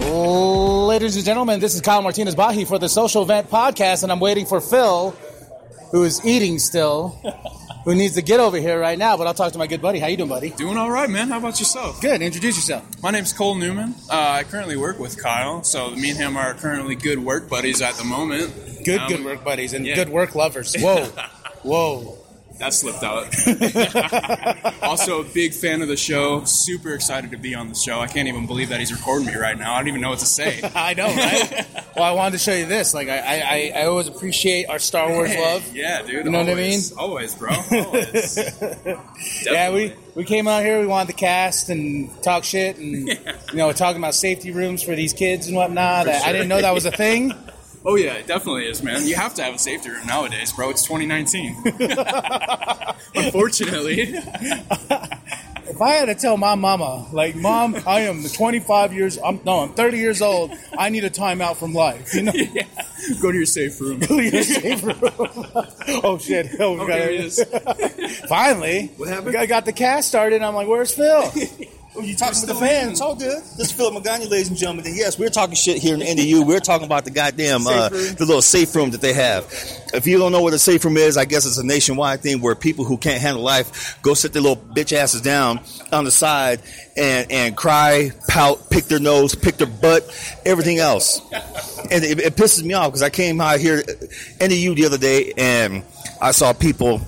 Ladies and gentlemen, this is Kyle Martinez Bahi for the Social Vent Podcast, and I'm waiting for Phil, who is eating still, who needs to get over here right now. But I'll talk to my good buddy. How you doing, buddy? Doing all right, man. How about yourself? Good. Introduce yourself. My name's Cole Newman. Uh, I currently work with Kyle, so me and him are currently good work buddies at the moment. Good, Um, good work buddies and yeah. good work lovers. Whoa, whoa. That slipped out. also, a big fan of the show. Super excited to be on the show. I can't even believe that he's recording me right now. I don't even know what to say. I know, right? well, I wanted to show you this. Like, I, I, I- always appreciate our Star Wars love. yeah, dude. You know what I mean? Always, bro. Always. Yeah, we, we came out here. We wanted to cast and talk shit, and you know, we're talking about safety rooms for these kids and whatnot. I, I didn't know that was a thing. Oh yeah, it definitely is, man. You have to have a safety room nowadays, bro. It's 2019. Unfortunately. If I had to tell my mama, like, mom, I am 25 years, I'm no, I'm 30 years old. I need a timeout from life. You know, yeah. Go to your safe room. Go to Your safe room. oh shit! Oh, we Okay, got here it is. Finally, What happened? I got the cast started. I'm like, where's Phil? You talking to the fans? It's all good. This is Philip Magana, ladies and gentlemen. And yes, we're talking shit here in the NAU. We're talking about the goddamn uh, the little safe room that they have. If you don't know what a safe room is, I guess it's a nationwide thing where people who can't handle life go sit their little bitch asses down on the side and and cry, pout, pick their nose, pick their butt, everything else. And it, it pisses me off because I came out here NAU the other day and I saw people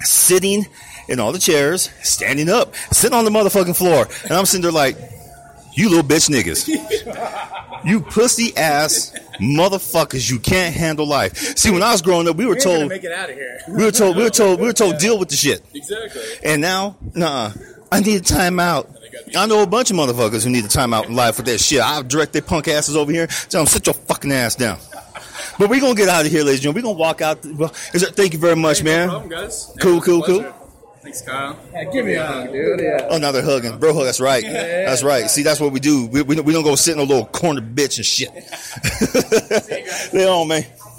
sitting in all the chairs, standing up, sitting on the motherfucking floor. And I'm sitting there like, you little bitch niggas. You pussy ass motherfuckers, you can't handle life. See, when I was growing up, we were told, make it out of here. we were told, we were told, we were told, deal with the shit. Exactly. And now, nah, I need a timeout. I know a bunch of motherfuckers who need a timeout in life with that shit. I'll direct their punk asses over here. Tell them, sit your fucking ass down. But we're gonna get out of here, ladies and gentlemen. We're gonna walk out. Well, thank you very much, No man. problem, guys. Cool, cool, cool. Thanks, Kyle. give me a hug, dude. Yeah. Oh, now they're hugging. Bro, hug, that's right. That's right. See, that's what we do. We, we, don't- we don't go sit in a little corner bitch and shit. They on, man.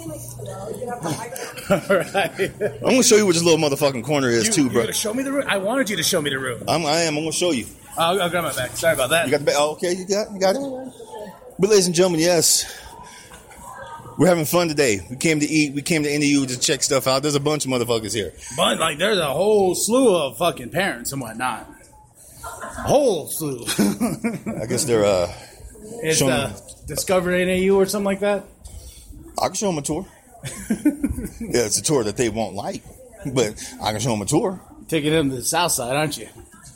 All right. I'm going to show you what this little motherfucking corner is, You, too, you bro. gonna show me the room? I wanted you to show me the room. I'm, I am. I'm going to show you. I'll, I'll grab my back. Sorry about that. You got the ba- oh, okay, you got, you got it. But, ladies and gentlemen, yes. We're having fun today. We came to eat. We came to NAU to check stuff out. There's a bunch of motherfuckers here. But like, there's a whole slew of fucking parents and whatnot. A whole slew. I guess they're, uh, it's Show me. uh, Discover NAU or something like that. I can show them a tour. yeah, it's a tour that they won't like, but I can show them a tour. Taking them to the south side, aren't you?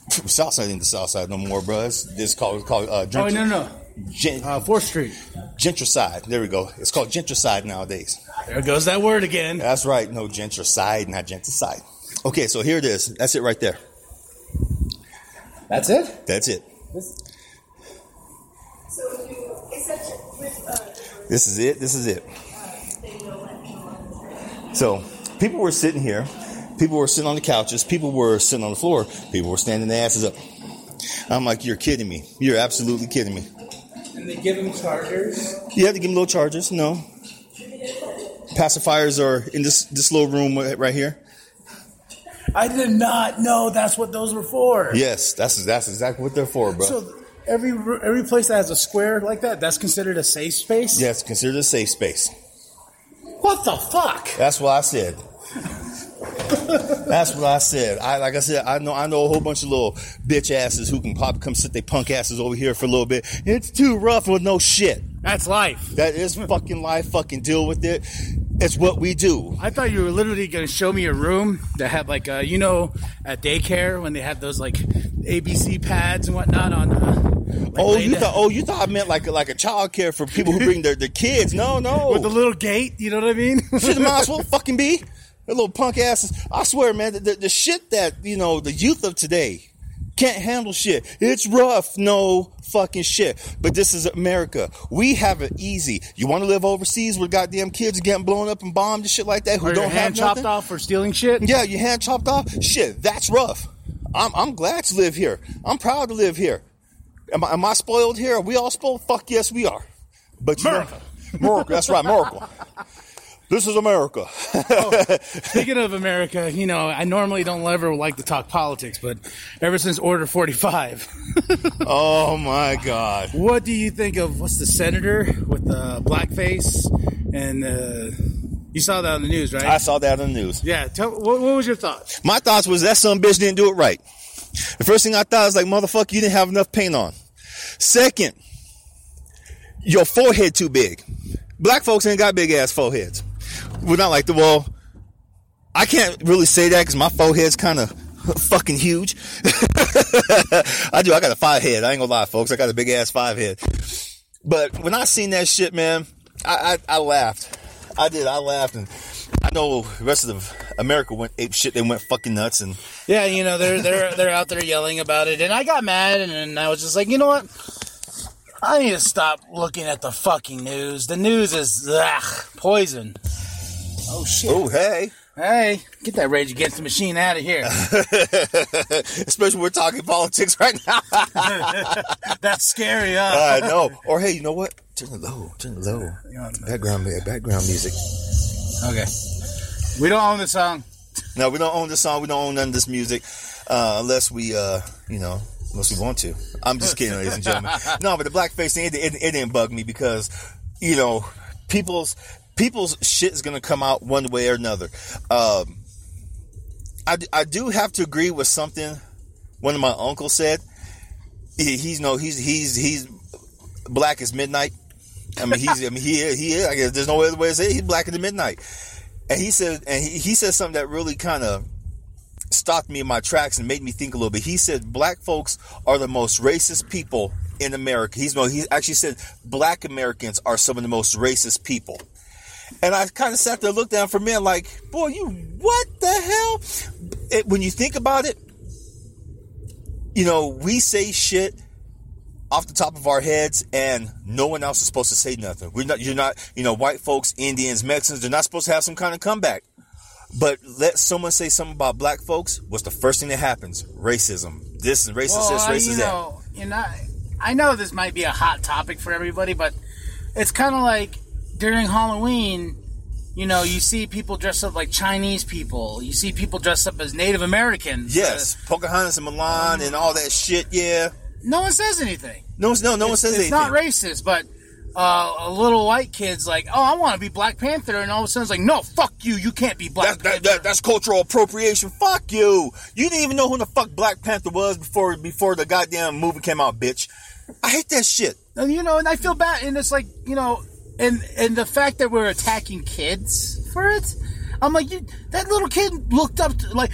South side ain't the south side no more, bro. It's, it's called called uh, Oh no, no, gen- uh, Fourth Street. gentricide. There we go. It's called gentricide nowadays. There goes that word again. That's right. No gentricide, not gentricide. Okay, so here it is. That's it right there. That's it. That's it. This is it. This is it. So people were sitting here. People were sitting on the couches. People were sitting on the floor. People were standing their asses up. I'm like, you're kidding me. You're absolutely kidding me. And they give them chargers. You have to give them little chargers, No. Pacifiers are in this this little room right here. I did not know that's what those were for. Yes, that's that's exactly what they're for, bro. So every every place that has a square like that, that's considered a safe space. yeah, it's considered a safe space. What the fuck? That's what I said. That's what I said. I like I said, I know I know a whole bunch of little bitch asses who can pop come sit their punk asses over here for a little bit. It's too rough with no shit. That's life. That is fucking life. Fucking deal with it. It's what we do. I thought you were literally going to show me a room that had like, uh, you know, at daycare when they have those like ABC pads and whatnot on. Uh, like Oh, you down- thought? Oh, you thought I meant like like a child care for people who bring their, their kids? No, no. with the little gate. You know what I mean? Shit, might as well fucking be. Little punk asses. I swear, man, the, the, shit that you know the youth of today Can't handle shit. It's rough. No fucking shit. But this is America. We have it easy. You want to live overseas with goddamn kids getting blown up and bombed and shit like that who Or don't have hand chopped nothing? off for stealing shit. Yeah, your hand chopped off. Shit, that's rough. I'm, I'm glad to live here. I'm proud to live here. Am I, am I spoiled here? Are we all spoiled? Fuck yes, we are. But you America. know, America. That's right, America. This is America. Speaking of America, you know, I normally don't ever like to talk politics, but ever since Order 45, oh my God. what do you think of what's the senator with the blackface? And uh, you saw that on the news, right? I saw that on the news. yeah. Tell, what, what was your thoughts? My thoughts was that some bitch didn't do it right. The first thing I thought was like, motherfucker, you didn't have enough paint on. Second, your forehead too big. Black folks ain't got big ass foreheads. We're not like the well. I can't really say that because my forehead's kind of fucking huge. I do. I got a five head. I ain't gonna lie, folks. I got a big ass five head. But when I seen that shit, man, I, I, I laughed. I did. I laughed, and I know the rest of America went ape shit. They went fucking nuts, and Yeah, you know, they're they're they're out there yelling about it, and I got mad, and, and I was just like, you know what? I need to stop looking at the fucking news. The news is ugh, poison. Oh shit! oh hey, Hey, get that Rage Against the Machine out of here. especially when we're talking politics right now. That's scary, huh? I know. Or hey, you know what? Turn it low. Turn it low. Background background music. Okay. We don't own the song. No, we don't own this song. We don't own none of this music uh, unless we, uh, you know, unless we want to. I'm just kidding, ladies and gentlemen. No, but the blackface thing, it, it, it didn't bug me because, you know, people's people's shit is gonna come out one way or another. Um, I, I do have to agree with something one of my uncles said. He, he's no, he's he's he's black as midnight. I mean, he's I mean he is, he is. I guess there's no other way to say it. He's blacker than midnight. And he said, and he, he said something that really kind of stopped me in my tracks and made me think a little bit. He said, black folks are the most racist people in America. He's no, he actually said, black Americans are some of the most racist people. And I kind of sat there, looked down for me, and like, boy, you what the hell? It, when you think about it, you know, we say shit off the top of our heads, and no one else is supposed to say nothing. We're not, you're not, you know, white folks, Indians, Mexicans, they're not supposed to have some kind of comeback. But let someone say something about black folks. What's the first thing that happens? Racism. This is racist. Well, this, racist. you that. you know, I know this might be a hot topic for everybody, but it's kind of like during Halloween. You know, you see people dressed up like Chinese people. You see people dressed up as Native Americans. Yes, Pocahontas and Mulan and all that shit. Yeah. Uh, no one says anything. No, no, no one says it's anything. not racist, but uh, a little white kid's like, "Oh, I want to be Black Panther," and all of a sudden it's like, "No, fuck you! You can't be Black That, that, that, that's cultural appropriation. Fuck you. You didn't even know who the fuck Black Panther was before before the goddamn movie came out, bitch. I hate that shit. And, you know, and I feel bad, and it's like, you know, and and the fact that we're attacking kids for it, I'm like, you, that little kid looked up to, like,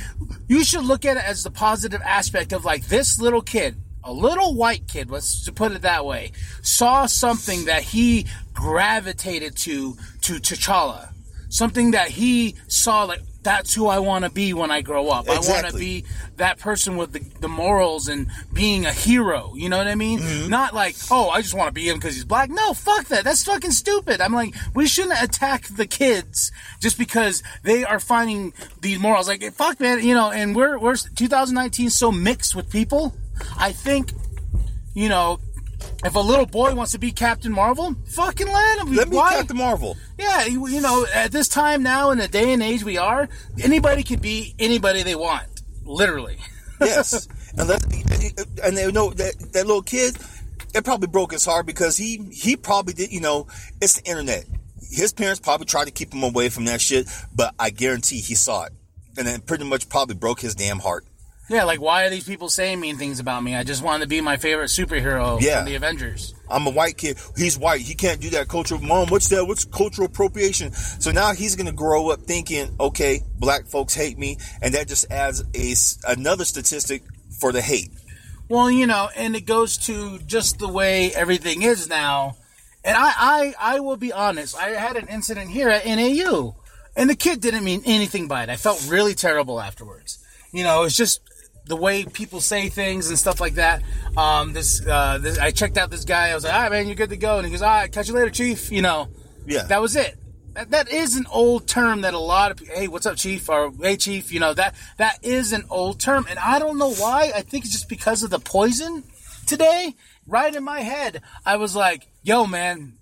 you should look at it as the positive aspect of like this little kid, a little white kid, let's to put it that way, saw something that he gravitated to to T'Challa, something that he saw like. That's who I want to be when I grow up. I want to be that person with the, the morals and being a hero. You know what I mean? Mm-hmm. Not like, oh, I just want to be him because he's black. No, fuck that. That's fucking stupid. I'm like, we shouldn't attack the kids just because they are finding these morals. Like, fuck, man. You know, and we're we're 2019 so mixed with people. I think, you know. If a little boy wants to be Captain Marvel, fucking let him. Let me Why? Captain Marvel. Yeah, you, you know, at this time now, in the day and age we are, anybody can be anybody they want, literally. Yes, and and they know that that little kid, it probably broke his heart because he he probably did. You know, it's the internet. His parents probably tried to keep him away from that shit, but I guarantee he saw it, and then pretty much probably broke his damn heart. Yeah, like why are these people saying mean things about me? I just wanted to be my favorite superhero Yeah. from the Avengers. I'm a white kid. He's white. He can't do that cultural. Mom, what's that? What's cultural appropriation? So now he's gonna grow up thinking, okay, black folks hate me, and that just adds a another statistic for the hate. Well, you know, and it goes to just the way everything is now. And I, I, I will be honest. I had an incident here at NAU, and the kid didn't mean anything by it. I felt really terrible afterwards. You know, it's just the way people say things and stuff like that. Um, this, uh, this, I checked out this guy. I was like, all right, man, you're good to go. And he goes, all right, catch you later, chief. You know, Yeah. that was it. That, that is an old term that a lot of people, hey, what's up, chief? Or hey, chief, you know, that, that is an old term. And I don't know why. I think it's just because of the poison today. Right in my head, I was like, yo, man,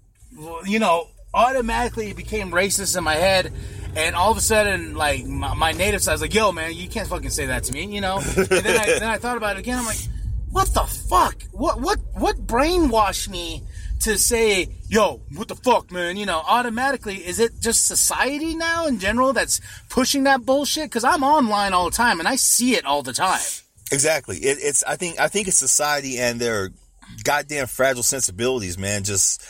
you know, automatically it became racist in my head. And all of a sudden, like my, my native side was like, "Yo, man, you can't fucking say that to me," you know. And then I, then I thought about it again. I'm like, "What the fuck? What what what brainwashed me to say, yo, what the fuck, man? You know, automatically, is it just society now in general that's pushing that bullshit? Because I'm online all the time and I see it all the time. Exactly. It, it's. I think. I think it's society and their goddamn fragile sensibilities, man. Just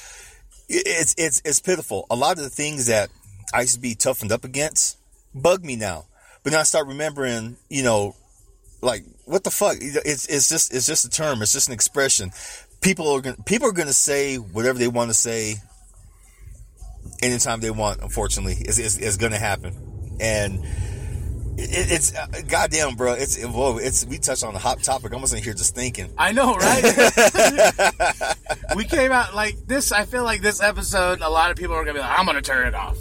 it- it's it's it's pitiful. A lot of the things that I used to be toughened up against bug me now. But now I start remembering, you know, like what the fuck? It's it's just it's just a term. It's just an expression. People are gonna people are gonna say whatever they want to say anytime they want. Unfortunately, it's it's, it's gonna happen, and it, it's uh, goddamn, bro. It's it, whoa. It's we touched on a hot topic. I'm sitting here just thinking. I know, right? we came out like this. I feel like this episode, a lot of people are gonna be like, "I'm gonna turn it off."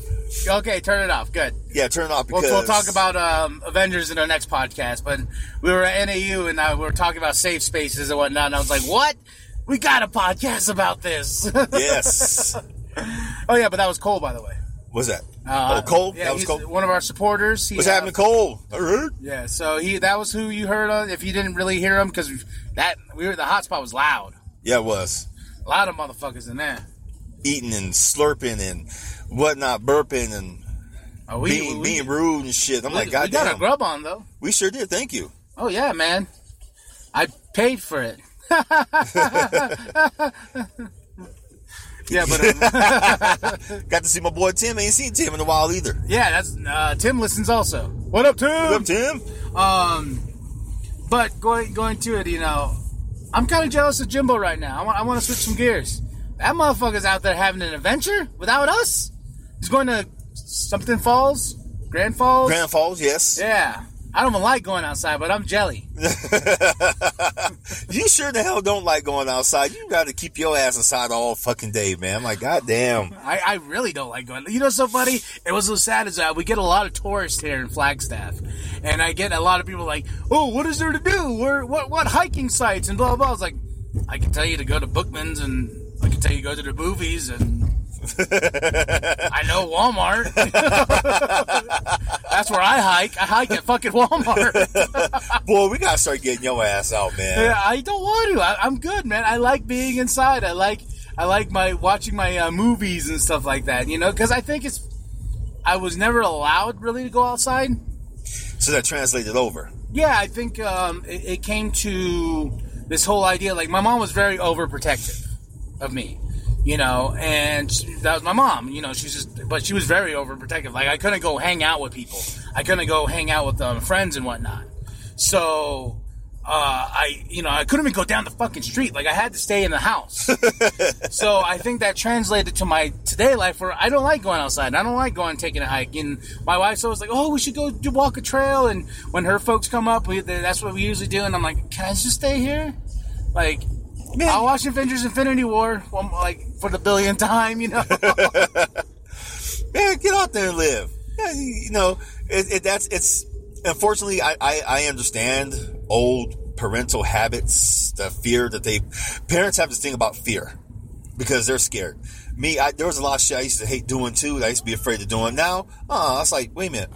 Okay, turn it off. Good. Yeah, turn it off We'll, we'll talk about um, Avengers in our next podcast. But we were at NAU and uh, we were talking about safe spaces and whatnot. And I was like, "What? We got a podcast about this." yes. oh yeah, but that was Cole, by the way. Was that? Uh, oh, Cole. Yeah, that was he's Cole. one of our supporters. He, What's uh, happening, Cole? I heard. Yeah, so he that was who you heard of. If you didn't really hear him, because that we were the hotspot was loud. Yeah, it was A lot of motherfuckers in there. eating and slurping and whatnot, burping and Oh, we, being we, being rude and shit. I'm we, like, we got a grub on though. We sure did. Thank you. Oh yeah, man. I paid for it. yeah, but um, Got to see my boy Tim. Ain't seen Tim in a while either. yeah, that's uh, Tim listens also. What up, Tim? What up, Tim? Um, but going going to it, you know, I'm kind of jealous of Jimbo right now. I want I want to switch some gears. That motherfucker's out there having an adventure without us. He's going to something Falls, Grand Falls. Grand Falls, yes. Yeah, I don't even like going outside, but I'm jelly. You sure the hell don't like going outside. You got to keep your ass inside all fucking day, man. I'm like, goddamn. I, I really don't like going. You know, so funny. It was so sad is that uh, we get a lot of tourists here in Flagstaff, and I get a lot of people like, "Oh, what is there to do? Where what what hiking sites and blah blah." blah. I was like, I can tell you to go to Bookman's, and I can tell you to go to the movies, and I know Walmart. That's where I hike. I hike at fucking Walmart. Boy, we got to start getting your ass out, man. Yeah, I don't want to. I, I'm good, man. I like being inside. I like I like my watching my uh, movies and stuff like that. You know, because I think it's. I was never allowed really to go outside. So that translated over. Yeah, I think um, it, it came to this whole idea. Like my mom was very overprotective of me, you know, and she- that was my mom. You know, she's just, but she was very overprotective. Like I couldn't go hang out with people. I couldn't go hang out with um, friends and whatnot. So. Uh, I, you know, I couldn't even go down the fucking street. Like I had to stay in the house. so I think that translated to my today life where I don't like going outside. I don't like going taking a hike. And my wife's always like, "Oh, we should go do, walk a trail." And when her folks come up, we, that's what we usually do. And I'm like, "Can I just stay here?" Like, I'll watch Avengers: Infinity War, well, like for the billionth time. You know? Man, get out there and live. Yeah, you know, it, it, that's it's. Unfortunately, I, I I understand old parental habits, the fear that they parents have this thing about fear because they're scared. Me, I, there was a lot of shit I used to hate doing too. That I used to be afraid of doing. Now, uh, I was like, wait a minute.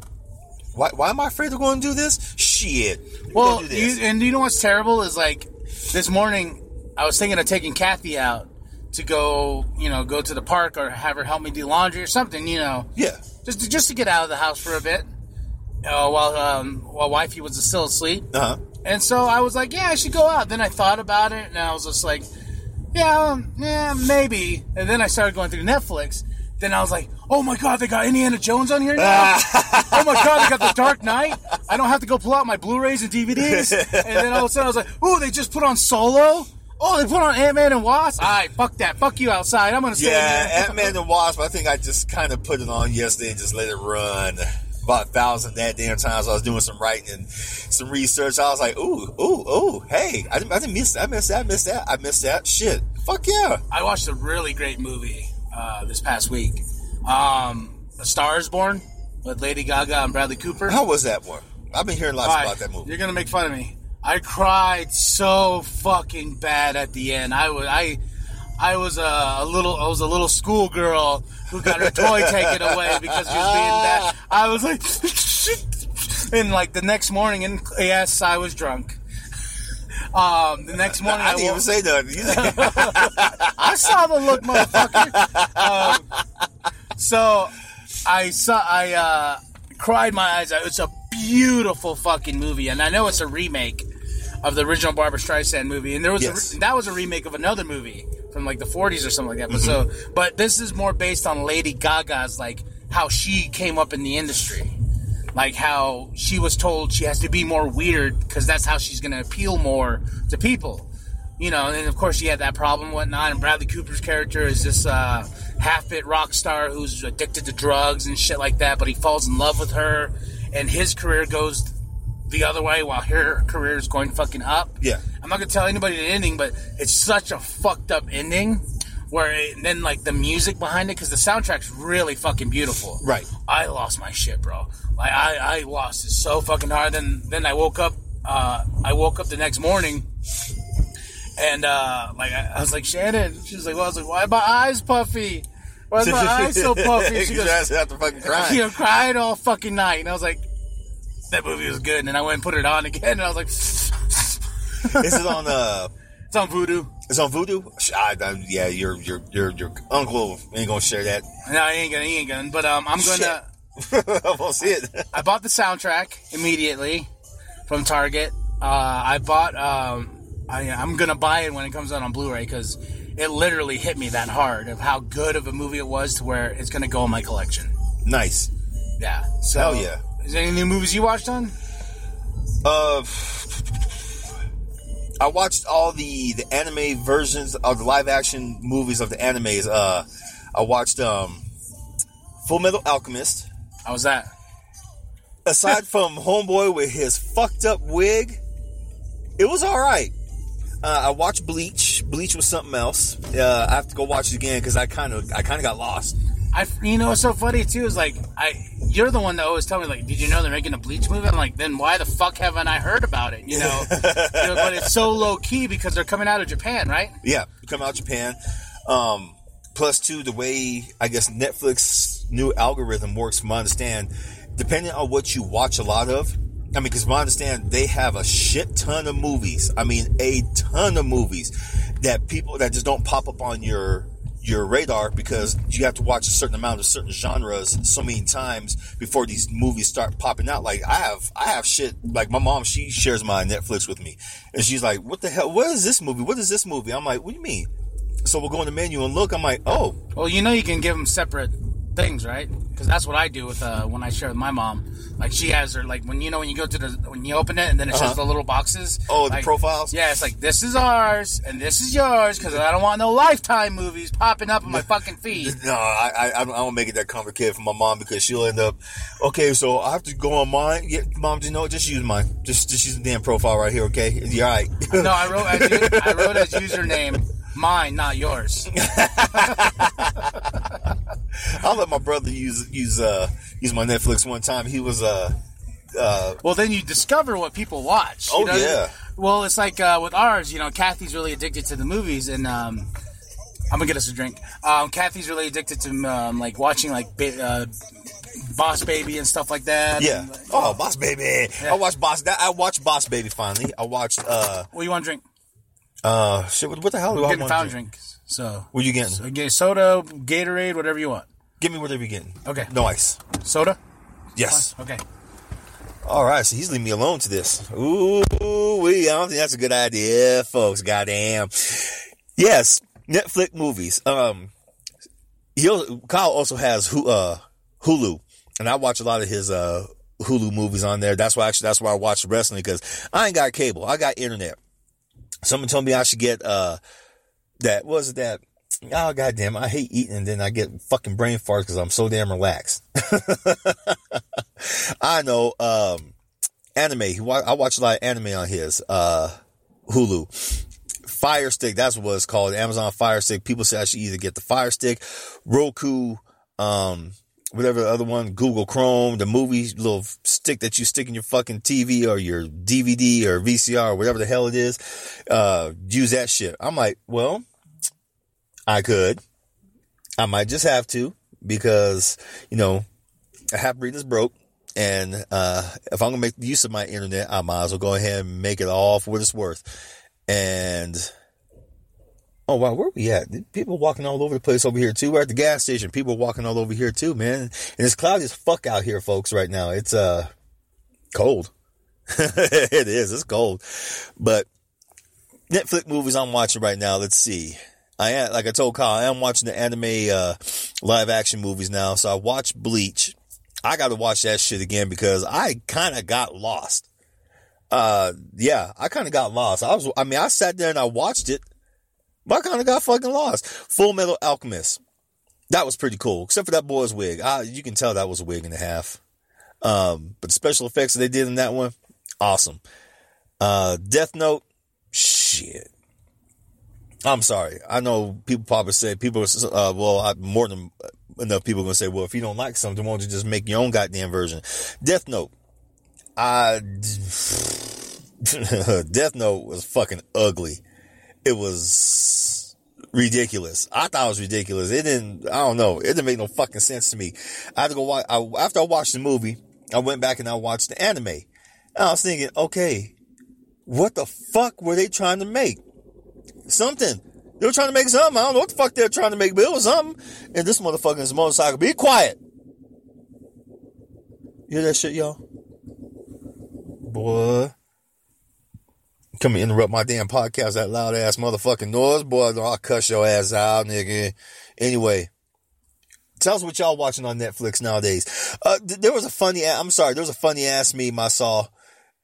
Why, why am I afraid of going to do this? Shit. Well, do this. you, and you know what's terrible is like this morning I was thinking of taking Kathy out to go, you know, go to the park or have her help me do laundry or something, you know, yeah. just to, just to get out of the house for a bit. Uh, while um, while wifey was still asleep, Uh huh. and so I was like, yeah, I should go out. Then I thought about it, and I was just like, yeah, um, yeah, maybe. And then I started going through Netflix. Then I was like, oh my god, they got Indiana Jones on here now. oh my god, they got the Dark Knight. I don't have to go pull out my Blu-rays and DVDs. And then all of a sudden I was like, oh, they just put on Solo. Oh, they put on Ant Man and Wasp. All right, fuck that. Fuck you outside. I'm gonna stay Yeah, in here. Ant Man and Wasp. I think I just kind of put it on yesterday and just let it run. about a thousand that damn times. I was doing some writing and some research. I was like, ooh, ooh, ooh, hey, I didn't, I didn't miss that. I missed that. I missed that. I missed that. Shit. Fuck yeah. I watched a really great movie uh, this past week. Um, a Star is Born with Lady Gaga and Bradley Cooper. How was that one? I've been hearing lots All right, about that movie. You're gonna make fun of me. I cried so fucking bad at the end. I was I I was a, a little I was a little schoolgirl who got her toy taken away because she was being bad. I was like, and like the next morning, and yes, I was drunk. Um, the next morning, I I, didn't even woke- say nothing. I saw the look, motherfucker. um, so I saw, I uh, cried my eyes out. It's a beautiful fucking movie, and I know it's a remake of the original Barbra Streisand movie, and there was Yes. a, that was a remake of another movie from like the 40s or something like that. But so, but this is more based on Lady Gaga's like how she came up in the industry. Like how she was told she has to be more weird because that's how she's going to appeal more to people you know, and of course she had that problem and whatnot. And Bradley Cooper's character is this uh, half-bit rock star who's addicted to drugs and shit like that, but he falls in love with her, and his career goes the other way while her career is going fucking up. Yeah. I'm not gonna tell anybody the ending, but it's such a fucked up ending. Where it, and then like the music behind it, because the soundtrack's really fucking beautiful. Right. I lost my shit, bro. Like I, I lost it so fucking hard. Then then I woke up. Uh, I woke up the next morning, and uh, like I, I was like Shannon. She was like, "Well, I was like, why are my eyes puffy? Why are my eyes so puffy?" She goes, ass after fucking crying. "You know, cried all fucking night." And I was like, "That movie was good." And then I went and put it on again, and I was like, "This Is on uh "It's on Vudu." it's on Vudu? I, I, yeah, your your your your uncle ain't gonna share that. No, I ain't gonna, he ain't gonna. But um, I'm gonna. I'm gonna see it. I bought the soundtrack immediately from Target. Uh, I bought. Um, I, I'm gonna buy it when it comes out on Blu-ray because it literally hit me that hard of how good of a movie it was to where it's gonna go in my collection. Nice. Yeah. So, Hell yeah. Is there any new movies you watched on? Uh, I watched all the the anime versions of the live action movies of the animes. Uh, I watched um, Fullmetal Alchemist. How was that? Aside from Homeboy with his fucked up wig, it was all right. Uh, I watched Bleach. Bleach was something else. Uh, I have to go watch it again because I kind of I kind of got lost. I, you know, what's so funny too is like I, you're the one that always tell me like, did you know they're making a Bleach movie? I'm like, then why the fuck haven't I heard about it? You know, You know, but it's so low key because they're coming out of Japan, right? Yeah, come out of Japan. Um, plus, two, the way I guess Netflix new algorithm works, from my understand, depending on what you watch a lot of. I mean, because from my understand, they have a shit ton of movies. I mean, a ton of movies that people that just don't pop up on your your radar because you have to watch a certain amount of certain genres so many times before these movies start popping out. Like I have, I have shit. Like my mom, she shares my Netflix with me, and she's like, "What the hell? What is this movie? What is this movie?" I'm like, "What do you mean?" So we'll go in the menu and look. I'm like, "Oh, Well, you know you can give them separate things, right? Because that's what I do with uh, when I share with my mom. Like she has her like when you know when you go to the when you open it and then it shows Uh-huh. the little boxes. Oh, the profiles? Yeah, it's like this is ours and this is yours because I don't want no Lifetime movies popping up in my fucking feed. no, I, I, I don't, make it that complicated for my mom because she'll end up, okay, so I have to go on mine. Yeah, mom, you know, just use mine. Just, just use the damn profile right here, okay? You're all right. No, I wrote as, u- I wrote as username mine, not yours. I'll let my brother use use uh use my Netflix one time. He was uh uh Well, then you discover what people watch. you Oh, know? yeah. Well, it's like uh, with ours. You know, Kathy's really addicted to the movies, and um, I'm gonna get us a drink. Um, Kathy's really addicted to um, like watching like ba- uh, Boss Baby and stuff like that. yeah. And, Oh, Boss Baby. Yeah. I watched Boss. That, I watched Boss Baby finally. I watched uh what do you want to drink? uh shit. What, what the hell do I'm I want? to drink. So, What you getting? so get soda, Gatorade, whatever you want. Give me whatever you're getting. Okay. No ice. Soda. Yes. Okay. All right, so he's leaving me alone to this. Ooh, we. I don't think that's a good idea, folks. Goddamn. Yes, Netflix movies. Um, he also, Kyle also has uh, Hulu, and I watch a lot of his uh Hulu movies on there. That's why actually that's why I watch wrestling because I ain't got cable. I got internet. Someone told me I should get uh that was that oh goddamn, I hate eating and then I get fucking brain farts because I'm so damn relaxed. I know, um, anime. I watch a lot of anime on his, uh, Hulu. Fire Stick, that's what it's called. Amazon Fire Stick. People say I should either get the Fire Stick, Roku, um, whatever the other one, Google Chrome, the movie little stick that you stick in your fucking TV or your DVD or VCR or whatever the hell it is. Uh, use that shit. I'm like, well, I could. I might just have to because, you know, a half breed is broke. And, uh, if I'm going to make use of my internet, I might as well go ahead and make it all for what it's worth. And, oh wow, where we at? People walking all over the place over here too. We're at the gas station. People walking all over here too, man. And it's cloudy as fuck out here, folks, right now. It's, uh, cold. it is. It's cold. But Netflix movies I'm watching right now. Let's see. I am, like I told Kyle, I am watching the anime, uh, live action movies now. So I watched Bleach. I got to watch that shit again because I kind of got lost. Uh, yeah, I kind of got lost. I was, I mean, I sat there and I watched it, but I kind of got fucking lost. Fullmetal Alchemist. That was pretty cool, except for that boy's wig. I, you can tell that was a wig and a half. Um, but the special effects that they did in that one, awesome. Uh, Death Note, shit. I'm sorry. I know people probably say people. Uh, well, I, more than enough people are gonna say, well, if you don't like something, why don't you just make your own goddamn version? Death Note. I Death Note was fucking ugly. It was ridiculous. I thought it was ridiculous. It didn't. I don't know. It didn't make no fucking sense to me. I had to go watch. I, after I watched the movie, I went back and I watched the anime. And I was thinking, okay, what the fuck were they trying to make? Something. They were trying to make something. I don't know what the fuck they're trying to make, but it was something. And this motherfucker is a motorcycle. Be quiet. You hear that shit, y'all? Boy. Come and interrupt my damn podcast, that loud ass motherfucking noise. Boy, I'll cuss your ass out, nigga. Anyway. Tell us what y'all watching on Netflix nowadays. Uh, th- there was a funny, I'm sorry, there was a funny ass meme I saw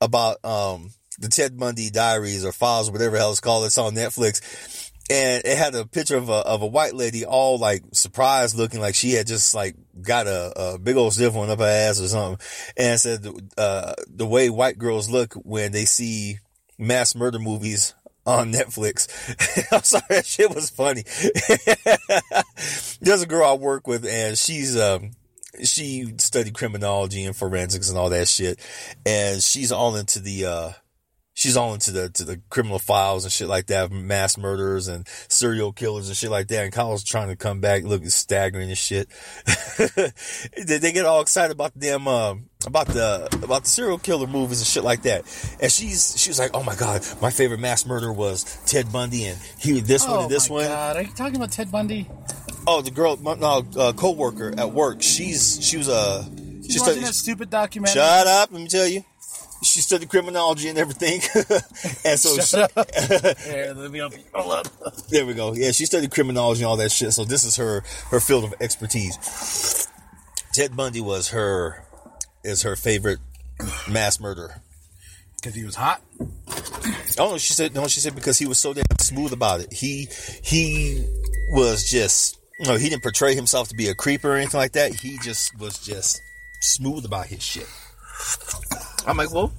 about, um, the Ted Bundy Diaries or Files, whatever hell it's called. It's on Netflix. And it had a picture of a, of a white lady all like surprised looking like she had just like got a, a big old stiff one up her ass or something. And said, uh, the way white girls look when they see mass murder movies on Netflix. I'm sorry, that shit was funny. There's a girl I work with and she's, um, she studied criminology and forensics and all that shit. And she's all into the, uh, she's all into the to the criminal files and shit like that, mass murders and serial killers and shit like that. And Kyle's trying to come back, looking staggering and shit. they, they get all excited about the damn uh, about the about the serial killer movies and shit like that. And she's she was like, "Oh my god, my favorite mass murder was Ted Bundy and he this oh one and this my one." God, are you talking about Ted Bundy? Oh, the girl, my, no, uh, co-worker at work. She's she was a. She's she watching studied- that stupid documentary. Shut up! Let me tell you. She studied criminology and everything, and so she, Here, let me help you. Hold up. There we go. Yeah, she studied criminology and all that shit. So this is her her field of expertise. Ted Bundy was her is her favorite mass murderer. Because he was hot. Oh no, she said no. She said because he was so damn smooth about it. He he was just you know he didn't portray himself to be a creeper or anything like that. He just was just smooth about his shit. I'm like, well,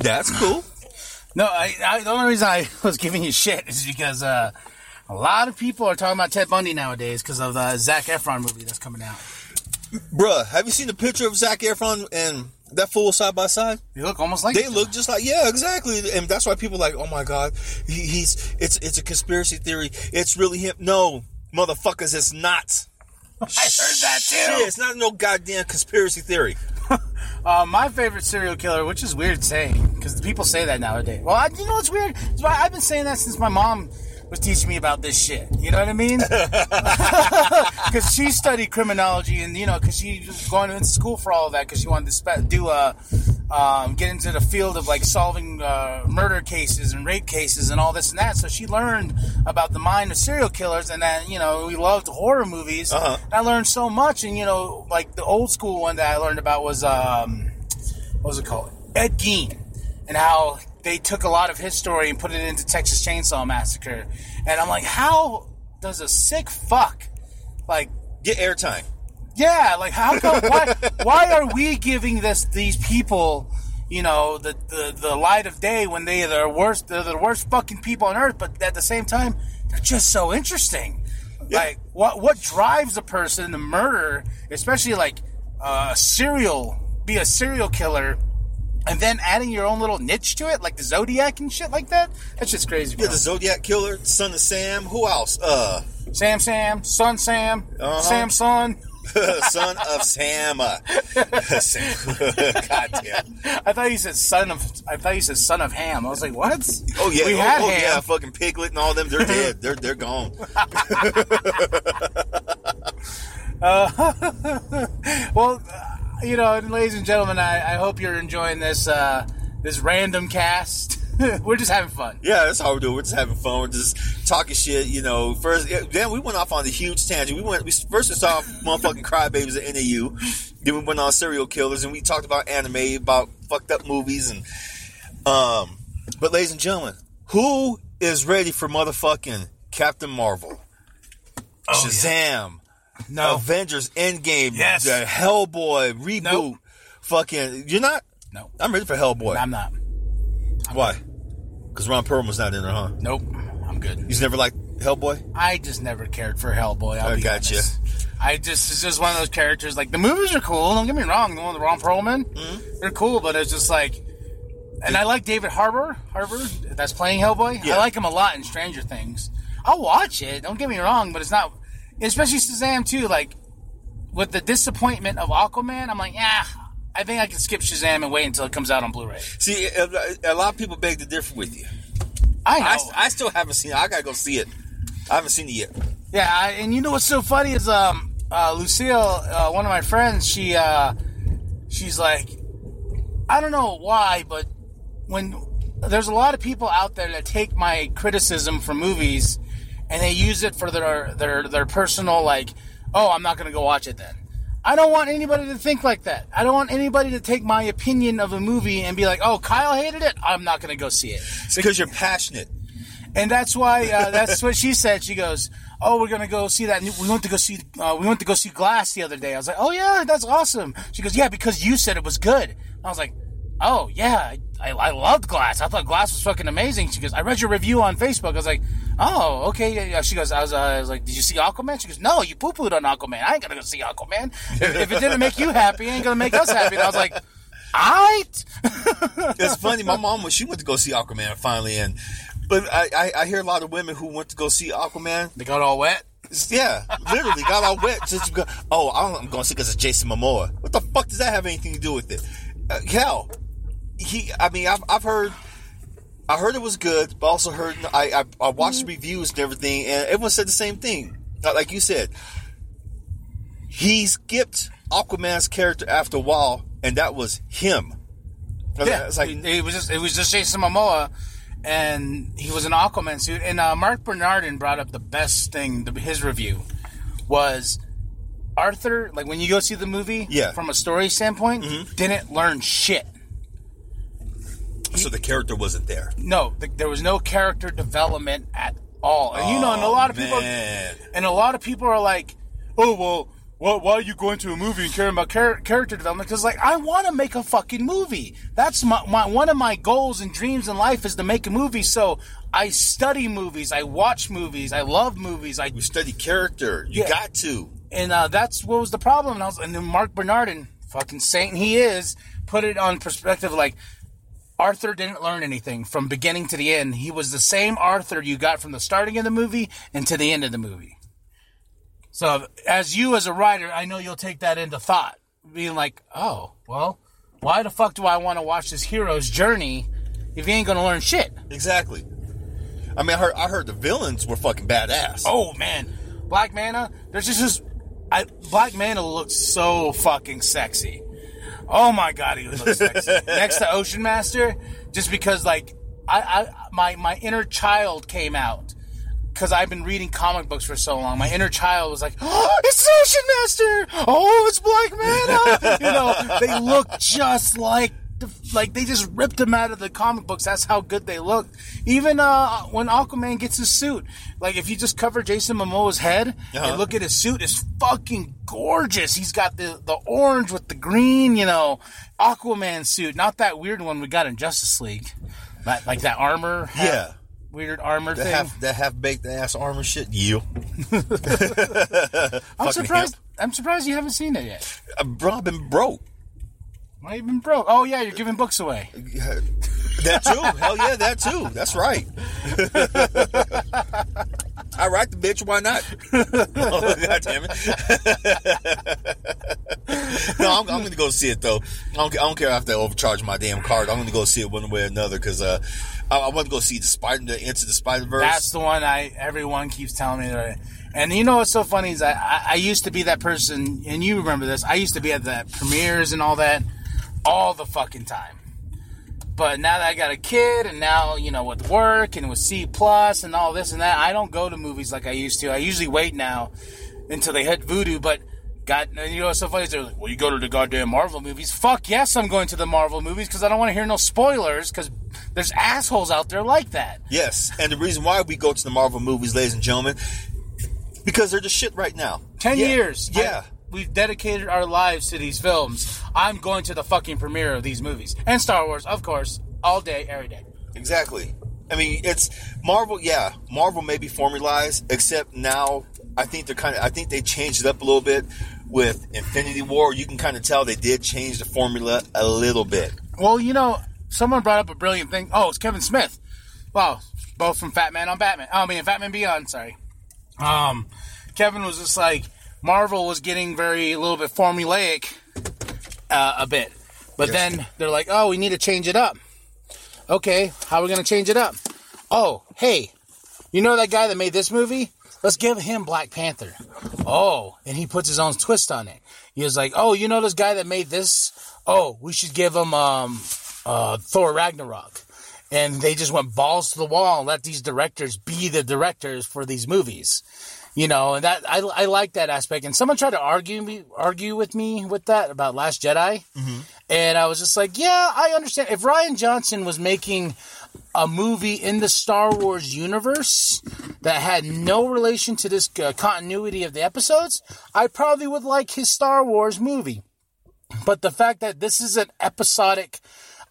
that's cool. No, I, I, the only reason I was giving you shit is because uh, a lot of people are talking about Ted Bundy nowadays because of the Zac Efron movie that's coming out. Bruh, have you seen the picture of Zac Efron and that fool side by side? They look almost like They look just like yeah, exactly, and that's why people are like, oh my god, he, he's it's it's a conspiracy theory. It's really him. No, motherfuckers, it's not. I heard that Shit, too. it's not no goddamn conspiracy theory. Uh, my favorite serial killer, which is weird saying, because people say that nowadays. Well, I, you know what's weird? I've been saying that since my mom was teaching me about this shit. You know what I mean? Because she studied criminology, and you know, because she was going to school for all of that, because she wanted to spe- do a um, get into the field of like solving uh, murder cases and rape cases and all this and that. So she learned about the mind of serial killers, and then you know, we loved horror movies. Uh-huh. I learned so much, and you know, like the old school one that I learned about was um, what was it called? Ed Gein, and how they took a lot of his story and put it into Texas Chainsaw Massacre. And I'm like, how does a sick fuck like Get airtime. yeah, like how come? Why, why are we giving this these people, you know, the, the the light of day when they are the worst, they're the worst fucking people on earth, but at the same time, they're just so interesting. Like what what drives a person to murder, especially like uh, a serial, be a serial killer. And then adding your own little niche to it, like the Zodiac and shit like that. That's just crazy. Yeah, the Zodiac Killer, Son of Sam. Who else? Uh, Sam Sam, Son Sam, Uh-huh. Sam Son. son of Sam. Uh, Sam. God damn. I thought you said son of. I thought you said son of Ham. I was like, what? Oh yeah, we oh, had oh, Ham. yeah, fucking Piglet and all them. They're dead. They're they're gone. Well, uh, you know, ladies and gentlemen, I, I hope you're enjoying this uh, this random cast. We're just having fun. Yeah, that's how we're doing. We're just having fun. We're just talking shit. You know, first yeah, then we went off on the huge tangent. We went we first we saw motherfucking crybabies at NAU. Then we went on serial killers and we talked about anime, about fucked up movies and um. But ladies and gentlemen, who is ready for motherfucking Captain Marvel? Shazam. No, Avengers Endgame, Yes. the Hellboy reboot. Nope. Fucking, you're not? no, I'm ready for Hellboy. I'm not. Why? Because Ron Perlman's not in there, huh? Nope, I'm good. He's never liked Hellboy. I just never cared for Hellboy. I'll I gotcha. honest. I just it's just one of those characters. Like the movies are cool. Don't get me wrong. The one with Ron Perlman, Mm-hmm. they're cool. But it's just like, and I like David Harbour. Harbour that's playing Hellboy. Yeah. I like him a lot in Stranger Things. I'll watch it. Don't get me wrong. But it's not, especially Shazam too. Like with the disappointment of Aquaman, I'm like, yeah. I think I can skip Shazam and wait until it comes out on Blu-ray. See, a, lot of people beg to differ with you. I know. I, I still haven't seen it. I gotta go see it. I haven't seen it yet. Yeah, I, and you know what's so funny is um uh, Lucille, uh, one of my friends, she uh she's like, I don't know why, but when there's a lot of people out there that take my criticism for movies and they use it for their their their personal like, oh, I'm not gonna go watch it then. I don't want anybody to think like that. I don't want anybody to take my opinion of a movie and be like, "Oh, Kyle hated it. I'm not going to go see it." It's because you're passionate. And that's why uh, that's what she said. She goes, "Oh, we're gonna go see that. We went to go see. Uh, we went to go see Glass the other day." I was like, "Oh yeah, that's awesome." She goes, "Yeah, because you said it was good." I was like, "Oh yeah, I, I, I loved Glass. I thought Glass was fucking amazing." She goes, "I read your review on Facebook." I was like, "Oh okay." She goes, I was, uh, I was like, "Did you see Aquaman?" She goes, "No, you poo pooed on Aquaman. I ain't gonna go see Aquaman. If, if it didn't make you happy, it ain't gonna make us happy." And I was like, "Alright." It's funny. My mom, she went to go see Aquaman finally, and but I, I, I hear a lot of women who went to go see Aquaman. They got all wet. Yeah, literally got all wet. Just because, oh, I'm going to see because it's Jason Momoa. What the fuck does that have anything to do with it? Uh, hell, he. I mean, I've, I've heard. I heard it was good, but also heard I I, I watched reviews and everything, and everyone said the same thing. Uh, Like you said, he skipped Aquaman's character after a while, and that was him. Yeah, it's like it, was just it was just Jason Momoa, and he was an Aquaman suit. And uh, Marc Bernardin brought up the best thing. The, his review was Arthur. Like when you go see the movie, Yeah. from a story standpoint, didn't learn shit. So the character wasn't there. No, th- there was no character development at all. And you know, and a lot of people, Man. and a lot of people are like, "Oh well." Why, why are you going to a movie and caring about char- character development? Because like I want to make a fucking movie. That's my, my one of my goals and dreams in life is to make a movie. So I study movies, I watch movies, I love movies. I You study character. You Yeah. got to. and uh, that's what was the problem. And, I was, and then Marc Bernardin, fucking saint he is, put it on perspective. Like Arthur didn't learn anything from beginning to the end. He was the same Arthur you got from the starting of the movie and to the end of the movie. So as you as a writer, I know you'll take that into thought, being like, oh well, why the fuck do I want to watch this hero's journey if he ain't gonna learn shit? Exactly. I mean, I heard, I heard the villains were fucking badass. Oh man, Black Manta. There's just this. I, Black Manta looks so fucking sexy. Oh my god, he looks sexy next to Ocean Master. Just because, like, I, I my my inner child came out because I've been reading comic books for so long. My inner child was like, "Oh, it's Ocean Master! Oh, it's Black Manta!" you know, they look just like the, like they just ripped them out of the comic books. That's how good they look. Even uh, when Aquaman gets his suit, like if you just cover Jason Momoa's head Uh-huh. and look at his suit, it's fucking gorgeous. He's got the the orange with the green, you know, Aquaman suit, not that weird one we got in Justice League, like, like that armor. half- Yeah. Weird armor That thing. half that half baked ass armor shit. You, I'm surprised. I'm surprised you haven't seen it yet. uh, bro, I've been broke. Why you been broke? Oh yeah, you're giving books away. That too. Hell yeah, that too. That's right. I write the bitch. Why not? oh, God damn it. no, I'm, I'm going to go see it though. I don't, I don't care if they overcharge my damn card. I'm going to go see it one way or another because uh, I, I want to go see the Spider, the Into the Spider Verse. That's the one I everyone keeps telling me that. And you know what's so funny is I, I, I used to be that person, and you remember this. I used to be at the premieres and all that all the fucking time. But now that I got a kid, and now you know with work and with C plus and all this and that, I don't go to movies like I used to. I usually wait now until they hit Vudu. But God, you know what's so funny? They're like, "Well, you go to the goddamn Marvel movies." Fuck yes, I'm going to the Marvel movies because I don't want to hear no spoilers because there's assholes out there like that. Yes, and the reason why we go to the Marvel movies, ladies and gentlemen, because they're the shit right now. Ten Yeah. years. Yeah. I- we've dedicated our lives to these films. I'm going to the fucking premiere of these movies and Star Wars, of course, all day, every day. Exactly. I mean, it's Marvel. Yeah, Marvel may be formalized, except now I think they're kind of. I think they changed it up a little bit with Infinity War. You can kind of tell they did change the formula a little bit. Well, you know, someone brought up a brilliant thing. Oh, it's Kevin Smith. Wow, both from Fat Man on Batman. Oh, I mean, Fat Man Beyond. Sorry. Um, Kevin was just like Marvel was getting very a little bit formulaic, uh, a bit, but Yes. then they're like, oh, we need to change it up. Okay, how are we gonna change it up? Oh, hey, you know that guy that made this movie? Let's give him Black Panther. Oh, and he puts his own twist on it. He was like, oh, you know this guy that made this? Oh, we should give him um, uh, Thor Ragnarok. And they just went balls to the wall and let these directors be the directors for these movies. You know, and that I, I like that aspect. And someone tried to argue me argue with me with that about Last Jedi, and I was just like, yeah, I understand. If Rian Johnson was making a movie in the Star Wars universe that had no relation to this uh, continuity of the episodes, I probably would like his Star Wars movie. But the fact that this is an episodic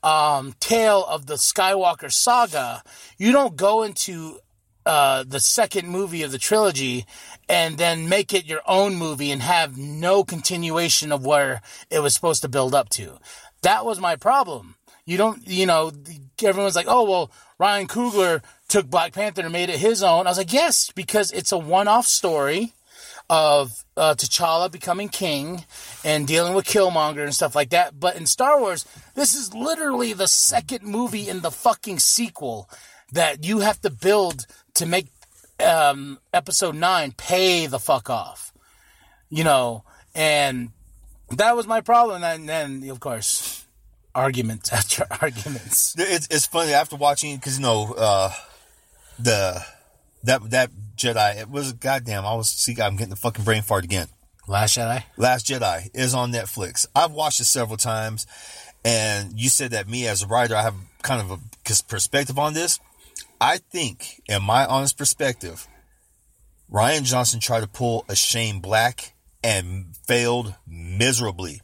um, tale of the Skywalker saga, you don't go into uh, the second movie of the trilogy and then make it your own movie and have no continuation of where it was supposed to build up to. That was my problem. You don't, you know, everyone's like, oh, well, Ryan Coogler took Black Panther and made it his own. I was like, yes, because it's a one off story of uh, T'Challa becoming king and dealing with Killmonger and stuff like that. But in Star Wars, this is literally the second movie in the fucking sequel that you have to build to make um, episode nine pay the fuck off. You know, and that was my problem. And then, of course, arguments after arguments. It's, it's funny after watching because you know uh, the that that Jedi. It was goddamn. I was see. I'm getting the fucking brain fart again. Last Jedi. Last Jedi is on Netflix. I've watched it several times, and you said that me as a writer, I have kind of a perspective on this. I think, in my honest perspective, Rian Johnson tried to pull a Shane Black and failed miserably.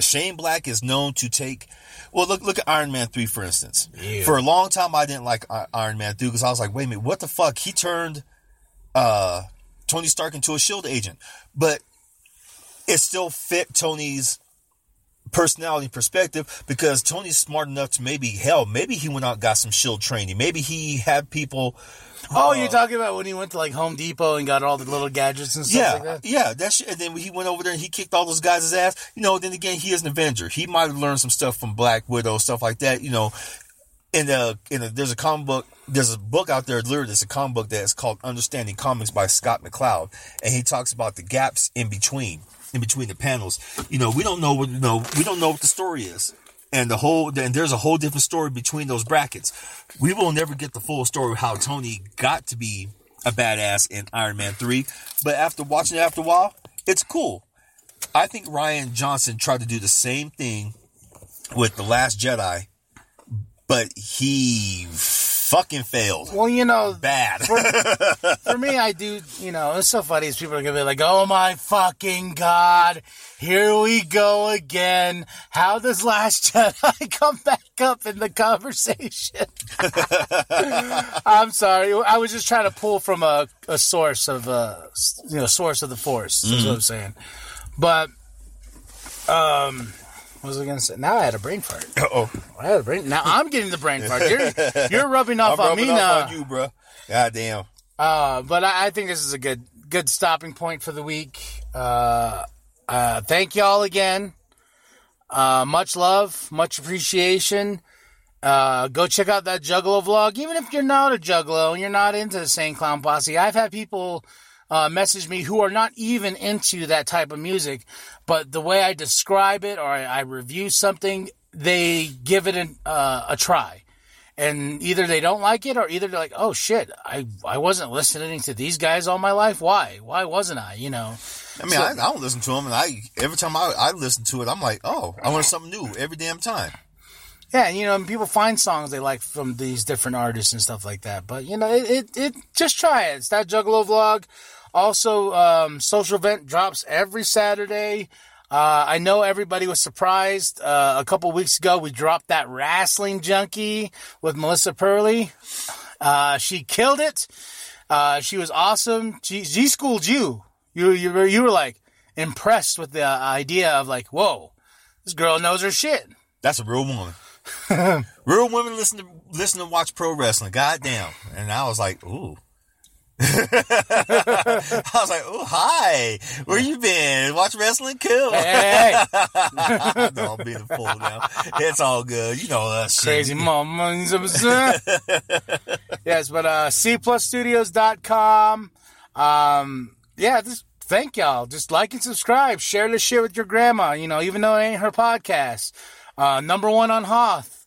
Shane Black is known to take. Well, look look at Iron Man three for instance. Ew. For a long time, I didn't like Iron Man three because I was like, wait a minute, what the fuck? He turned uh, Tony Stark into a Shield agent, but it still fit Tony's personality perspective because Tony's smart enough to maybe hell, maybe he went out and got some shield training. Maybe he had people Oh, uh, you're talking about when he went to like Home Depot and got all the little gadgets and stuff yeah, like that? yeah, that shit. And then he went over there and he kicked all those guys' ass. You know, then again, he is an Avenger. He might have learned some stuff from Black Widow, stuff like that. You know, in the in the, there's a comic book, there's a book out there. Literally, it's a comic book that is called Understanding Comics by Scott McCloud, and he talks about the gaps in between, in between the panels. You know, we don't know what you know. We don't know what the story is. And the whole, and there's a whole different story between those brackets. We will never get the full story of how Tony got to be a badass in Iron Man 3. But after watching it after a while, it's cool. I think Rian Johnson tried to do the same thing with the Last Jedi, but he fucking failed. Well, you know, Bad. for me, I do, you know, it's so funny. Is people are gonna be like, "Oh my fucking god, here we go again." How does Last Jedi come back up in the conversation? I'm sorry, I was just trying to pull from a, a source of uh, you know, source of the Force. That's what I'm saying. But, um, what was I gonna say? Now I had a brain fart. oh, I had a brain. Now I'm getting the brain fart. You're you're rubbing off I'm on rubbing me off now. on you, bro. God damn. Uh, but I, I think this is a good good stopping point for the week. Uh, uh, thank y'all again. Uh, much love, much appreciation. Uh, go check out that Juggalo vlog. Even if you're not a Juggalo and you're not into the Insane Clown Posse, I've had people uh, message me who are not even into that type of music, but the way I describe it or I, I review something, they give it an, uh, a try and either they don't like it or either they're like, oh shit, I, I wasn't listening to these guys all my life. Why? Why wasn't I? You know? I mean, I, I don't listen to them, and I every time I, I listen to it, I'm like, oh, I want something new every damn time. Yeah, and, you know, and people find songs they like from these different artists and stuff like that. But you know, it, it, it just try it. It's that Juggalo vlog. Also, um, Social Vent drops every Saturday. Uh, I know everybody was surprised. Uh, a couple weeks ago, we dropped that wrestling junkie with Melissa Purley. Uh, she killed it. Uh, she was awesome. She, she schooled you. You, you were, you were like impressed with the idea of like, whoa, this girl knows her shit. That's a real woman. real women listen to listen to watch pro wrestling. Goddamn. And I was like, ooh. I was like, oh hi, where you been? Watch wrestling, cool. Hey, hey, no, I'm being a fool now. It's all good, you know us. crazy mama. yes, but uh, cplusstudios.com. Um, yeah, just thank y'all. Just like and subscribe. Share this shit with your grandma, you know, even though it ain't her podcast. Uh, number one on Hoth.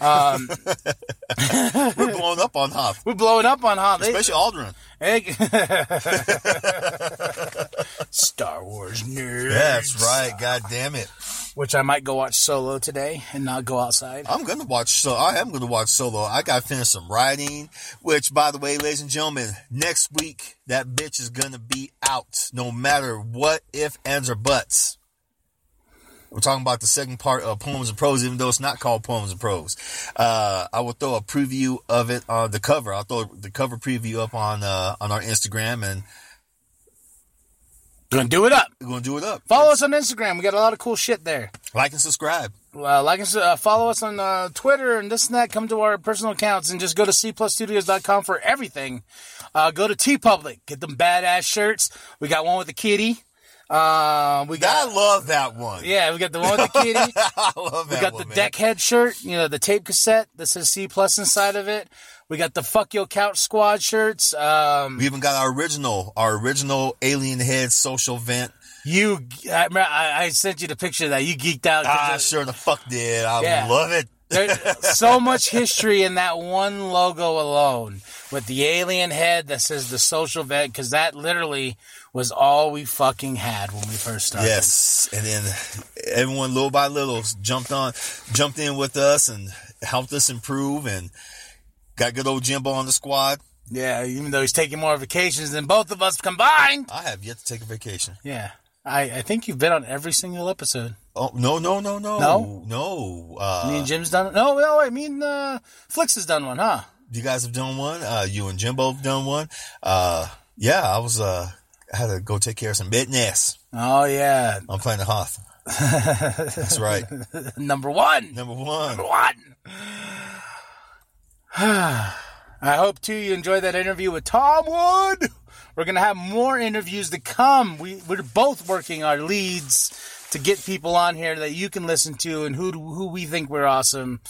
Um, We're blowing up on Hoth, we're blowing up on. They- especially Aldrin. Star Wars nerds. That's right. God damn it. Which I might go watch solo today and not go outside. I'm gonna watch. So I am gonna watch Solo. I gotta finish some writing. Which, by the way, ladies and gentlemen, next week that bitch is gonna be out, no matter what if, ands, or buts. We're talking about the second part of Poems and Prose, even though it's not called Poems and Prose. Uh, I will throw a preview of it on the cover. I'll throw the cover preview up on uh, on our Instagram, and Gonna do it up. we're gonna do it up. Follow us on Instagram. We got a lot of cool shit there. like and subscribe. Uh, like and uh, follow us on uh, Twitter and this and that. Come to our personal accounts and just go to cplusstudios.com for everything. Uh, go to TeePublic, get them badass shirts. We got one with a kitty. Uh, we got, I love that one. yeah, we got the one with the kitty. I love that We got one, the man. deck head shirt, you know, the tape cassette that says C plus inside of it. We got the fuck your couch squad shirts. Um, We even got our original, our original Alien Head social vent. you, I, I, I sent you the picture of that you geeked out. Ah, sure the fuck did. I Yeah. love it. There's so much history in that one logo alone with the alien head that says the Social Vent because that literally was all we fucking had when we first started. Yes, and then everyone little by little jumped on, jumped in with us and helped us improve, and got good old Jimbo on the squad. Yeah, even though he's taking more vacations than both of us combined. I have yet to take a vacation. Yeah. I, I think you've been on every single episode. Oh no no no no No? no! Uh, Me and Jim's done No, no, wait, me and uh, Flix has done one, huh? you guys have done one. Uh, you and Jimbo have done one. Uh, yeah, I was. Uh, I had to go take care of some business. Oh, yeah. I'm playing the Hoth. That's right. Number one. Number one. Number one. I hope too you enjoyed that interview with Tom Wood. We're gonna have more interviews to come. We we're both working our leads to get people on here that you can listen to and who who we think we're awesome.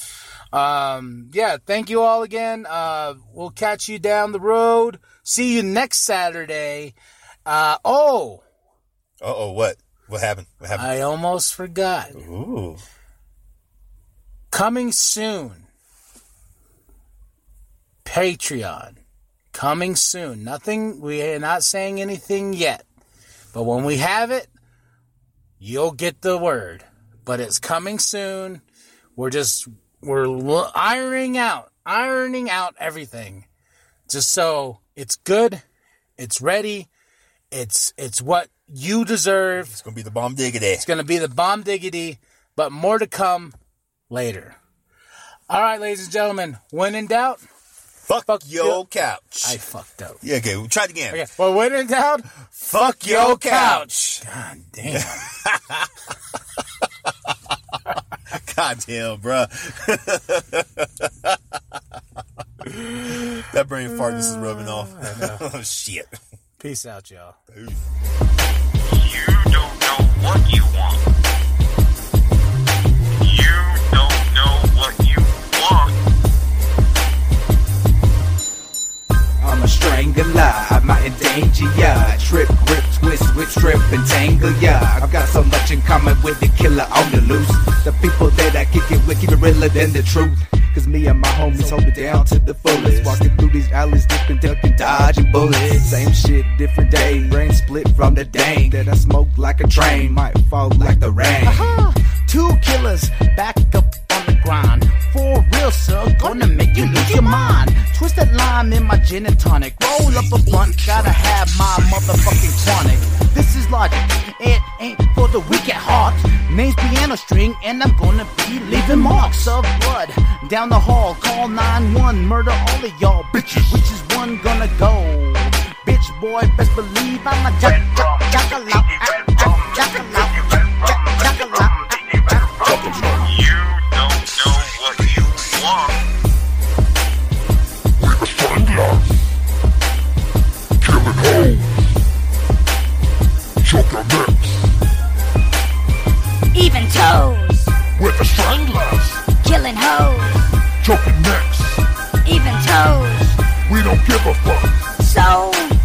Um, yeah, thank you all again. Uh, we'll catch you down the road. See you next Saturday. Uh, oh, Uh oh, what? What happened? What happened? I almost forgot. Ooh. Coming soon. Patreon. Coming soon. Nothing, we are not saying anything yet. But when we have it, you'll get the word. But it's coming soon. We're just we're l- ironing out, ironing out everything, just so it's good, it's ready, it's it's what you deserve. It's gonna be the bomb diggity. It's gonna be the bomb diggity, but more to come later. All right, ladies and gentlemen, when in doubt, Fuck, Fuck your your- couch. I fucked up. yeah, okay, we'll try it again. Okay, well, when in doubt, Fuck your couch. God damn. God damn, bruh. that brain fartness is rubbing off. oh, shit. Peace out, y'all. You don't know what you want. You don't know what you a strangler, I might endanger ya. Trip, grip, twist, whip, strip, and tangle ya. I've got so much in common with the killer on the loose. The people that I kick it with keep it realer than the truth. Cause me and my homies hold it down to the fullest. Walking through these alleys, dipping, ducking, dodging bullets. Same shit, different day. Brain split from the dang that I smoke like a train. Might fall like the rain. Two killers back up on the grind. Real, sir, gonna make you lose your mind. Twist that lime in my gin and tonic. Roll up a blunt, gotta have my motherfucking chronic. This is logic, it ain't for the weak at heart. Name's piano string, and I'm gonna be leaving marks of blood down the hall. Call 911, murder all of y'all bitches. Which is one gonna go? Bitch boy, best believe I'm a jack, jack, jackalope, jackalope, toes. With the stranglers, Killing hoes. choking necks. Even toes. We don't give a fuck. So.